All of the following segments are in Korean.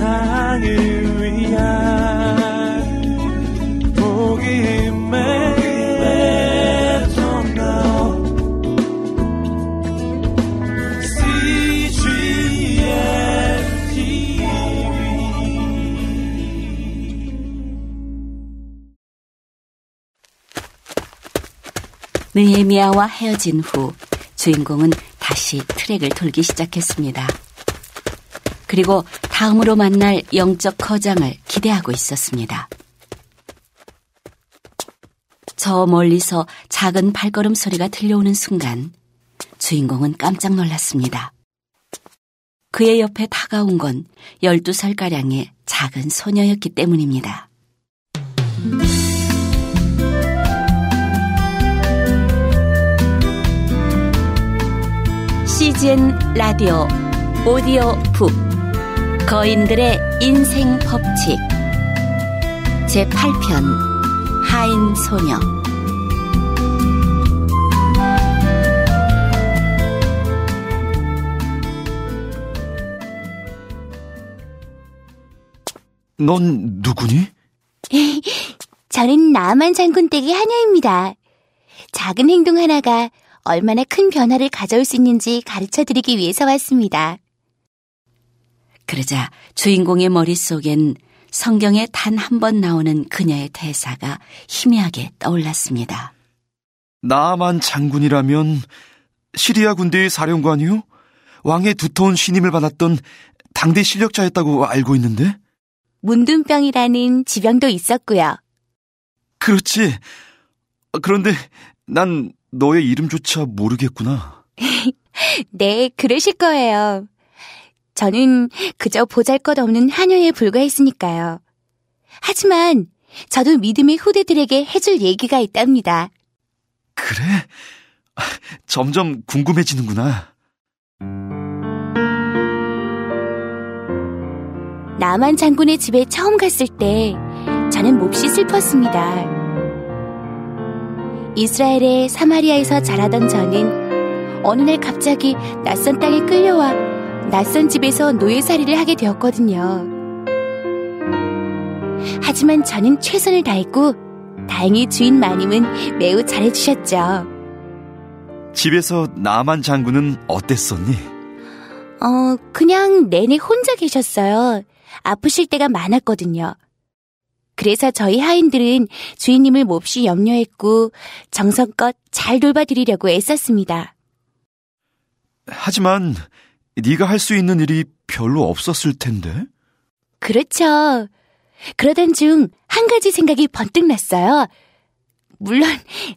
세상을 위한 복음의 느헤미야와 헤어진 후 주인공은 다시 트랙을 돌기 시작했습니다. 그리고 다음으로 만날 영적 거장을 기대하고 있었습니다. 저 멀리서 작은 발걸음 소리가 들려오는 순간 주인공은 깜짝 놀랐습니다. 그의 옆에 다가온 건 12살가량의 작은 소녀였기 때문입니다. CGN 라디오 오디오 북 거인들의 인생 법칙 제8편 하인 소녀 넌 누구니? 저는 나만 장군 댁의 하녀입니다. 작은 행동 하나가 얼마나 큰 변화를 가져올 수 있는지 가르쳐 드리기 위해서 왔습니다. 그러자 주인공의 머릿속엔 성경에 단 한 번 나오는 그녀의 대사가 희미하게 떠올랐습니다. 나만 장군이라면 시리아 군대의 사령관이요? 왕의 두터운 신임을 받았던 당대 실력자였다고 알고 있는데? 문둥병이라는 지병도 있었고요. 그렇지. 그런데 난 너의 이름조차 모르겠구나. 네, 그러실 거예요. 저는 그저 보잘 것 없는 하녀에 불과했으니까요. 하지만 저도 믿음의 후대들에게 해줄 얘기가 있답니다. 그래? 점점 궁금해지는구나. 나만 장군의 집에 처음 갔을 때 저는 몹시 슬펐습니다. 이스라엘의 사마리아에서 자라던 저는 어느 날 갑자기 낯선 땅에 끌려와 낯선 집에서 노예살이를 하게 되었거든요. 하지만 저는 최선을 다했고 다행히 주인 마님은 매우 잘해주셨죠. 집에서 나만 장군은 어땠었니? 어, 그냥 내내 혼자 계셨어요. 아프실 때가 많았거든요. 그래서 저희 하인들은 주인님을 몹시 염려했고 정성껏 잘 돌봐드리려고 애썼습니다. 하지만 네가 할 수 있는 일이 별로 없었을 텐데. 그렇죠. 그러던 중 한 가지 생각이 번뜩 났어요. 물론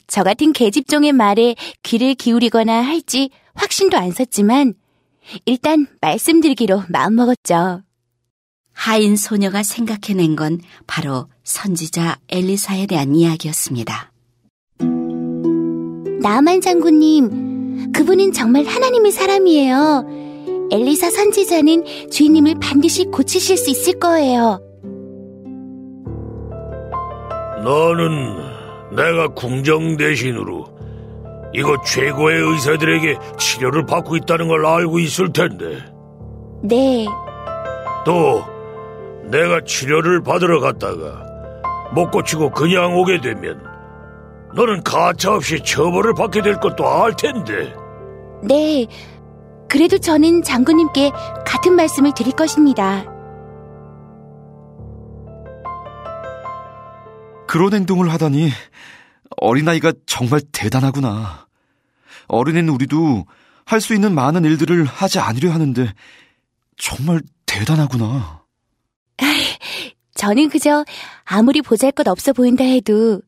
저 같은 계집종의 말에 귀를 기울이거나 할지 확신도 안 섰지만 일단 말씀드리기로 마음먹었죠. 하인 소녀가 생각해낸 건 바로 선지자 엘리사에 대한 이야기였습니다. 나만 장군님, 그분은 정말 하나님의 사람이에요. 엘리사 선지자는 주인님을 반드시 고치실 수 있을 거예요. 너는 내가 궁정 대신으로 이곳 최고의 의사들에게 치료를 받고 있다는 걸 알고 있을 텐데. 네. 또 내가 치료를 받으러 갔다가 못 고치고 그냥 오게 되면 너는 가차없이 처벌을 받게 될 것도 알 텐데. 네. 그래도 저는 장군님께 같은 말씀을 드릴 것입니다. 그런 행동을 하다니 어린아이가 정말 대단하구나. 어른인 우리도 할 수 있는 많은 일들을 하지 않으려 하는데 정말 대단하구나. 저는 그저 아무리 보잘 것 없어 보인다 해도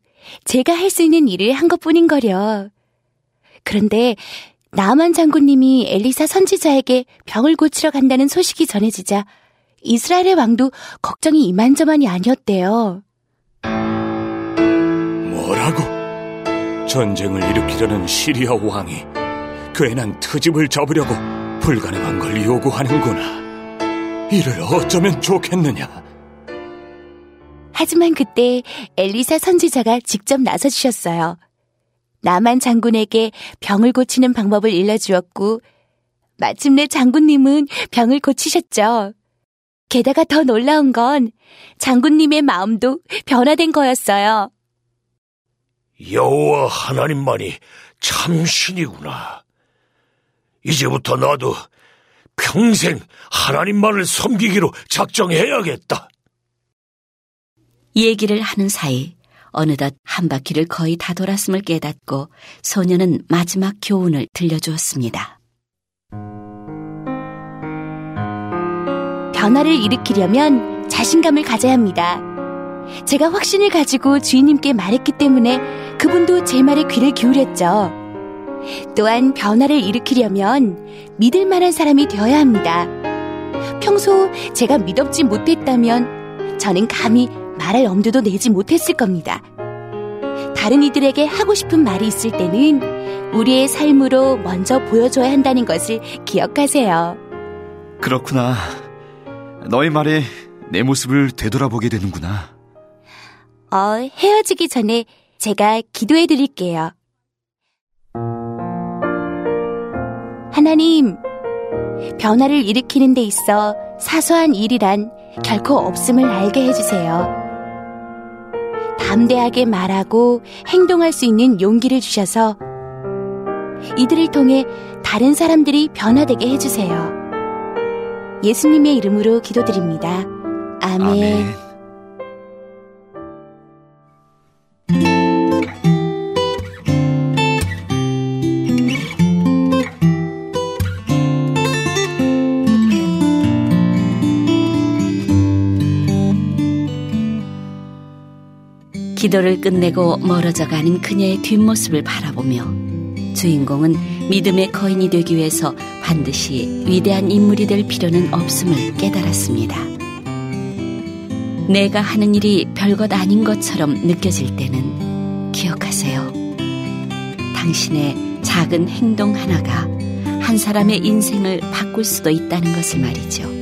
제가 할 수 있는 일을 한 것 뿐인 거려. 그런데 나만 장군님이 엘리사 선지자에게 병을 고치러 간다는 소식이 전해지자 이스라엘의 왕도 걱정이 이만저만이 아니었대요. 뭐라고? 전쟁을 일으키려는 시리아 왕이 괜한 트집을 잡으려고 불가능한 걸 요구하는구나. 이를 어쩌면 좋겠느냐? 하지만 그때 엘리사 선지자가 직접 나서 주셨어요. 나만 장군에게 병을 고치는 방법을 일러주었고, 마침내 장군님은 병을 고치셨죠. 게다가 더 놀라운 건 장군님의 마음도 변화된 거였어요. 여호와 하나님만이 참 신이구나. 이제부터 나도 평생 하나님만을 섬기기로 작정해야겠다. 얘기를 하는 사이 어느덧 한 바퀴를 거의 다 돌았음을 깨닫고 소녀는 마지막 교훈을 들려주었습니다. 변화를 일으키려면 자신감을 가져야 합니다. 제가 확신을 가지고 주인님께 말했기 때문에 그분도 제 말에 귀를 기울였죠. 또한 변화를 일으키려면 믿을 만한 사람이 되어야 합니다. 평소 제가 믿었지 못했다면 저는 감히 말할 엄두도 내지 못했을 겁니다. 다른 이들에게 하고 싶은 말이 있을 때는 우리의 삶으로 먼저 보여줘야 한다는 것을 기억하세요. 그렇구나. 너의 말에 내 모습을 되돌아보게 되는구나. 어, 헤어지기 전에 제가 기도해 드릴게요. 하나님, 변화를 일으키는 데 있어 사소한 일이란 결코 없음을 알게 해주세요. 담대하게 말하고 행동할 수 있는 용기를 주셔서 이들을 통해 다른 사람들이 변화되게 해주세요. 예수님의 이름으로 기도드립니다. 아멘. 아멘. 기도를 끝내고 멀어져 가는 그녀의 뒷모습을 바라보며 주인공은 믿음의 거인이 되기 위해서 반드시 위대한 인물이 될 필요는 없음을 깨달았습니다. 내가 하는 일이 별것 아닌 것처럼 느껴질 때는 기억하세요. 당신의 작은 행동 하나가 한 사람의 인생을 바꿀 수도 있다는 것을 말이죠.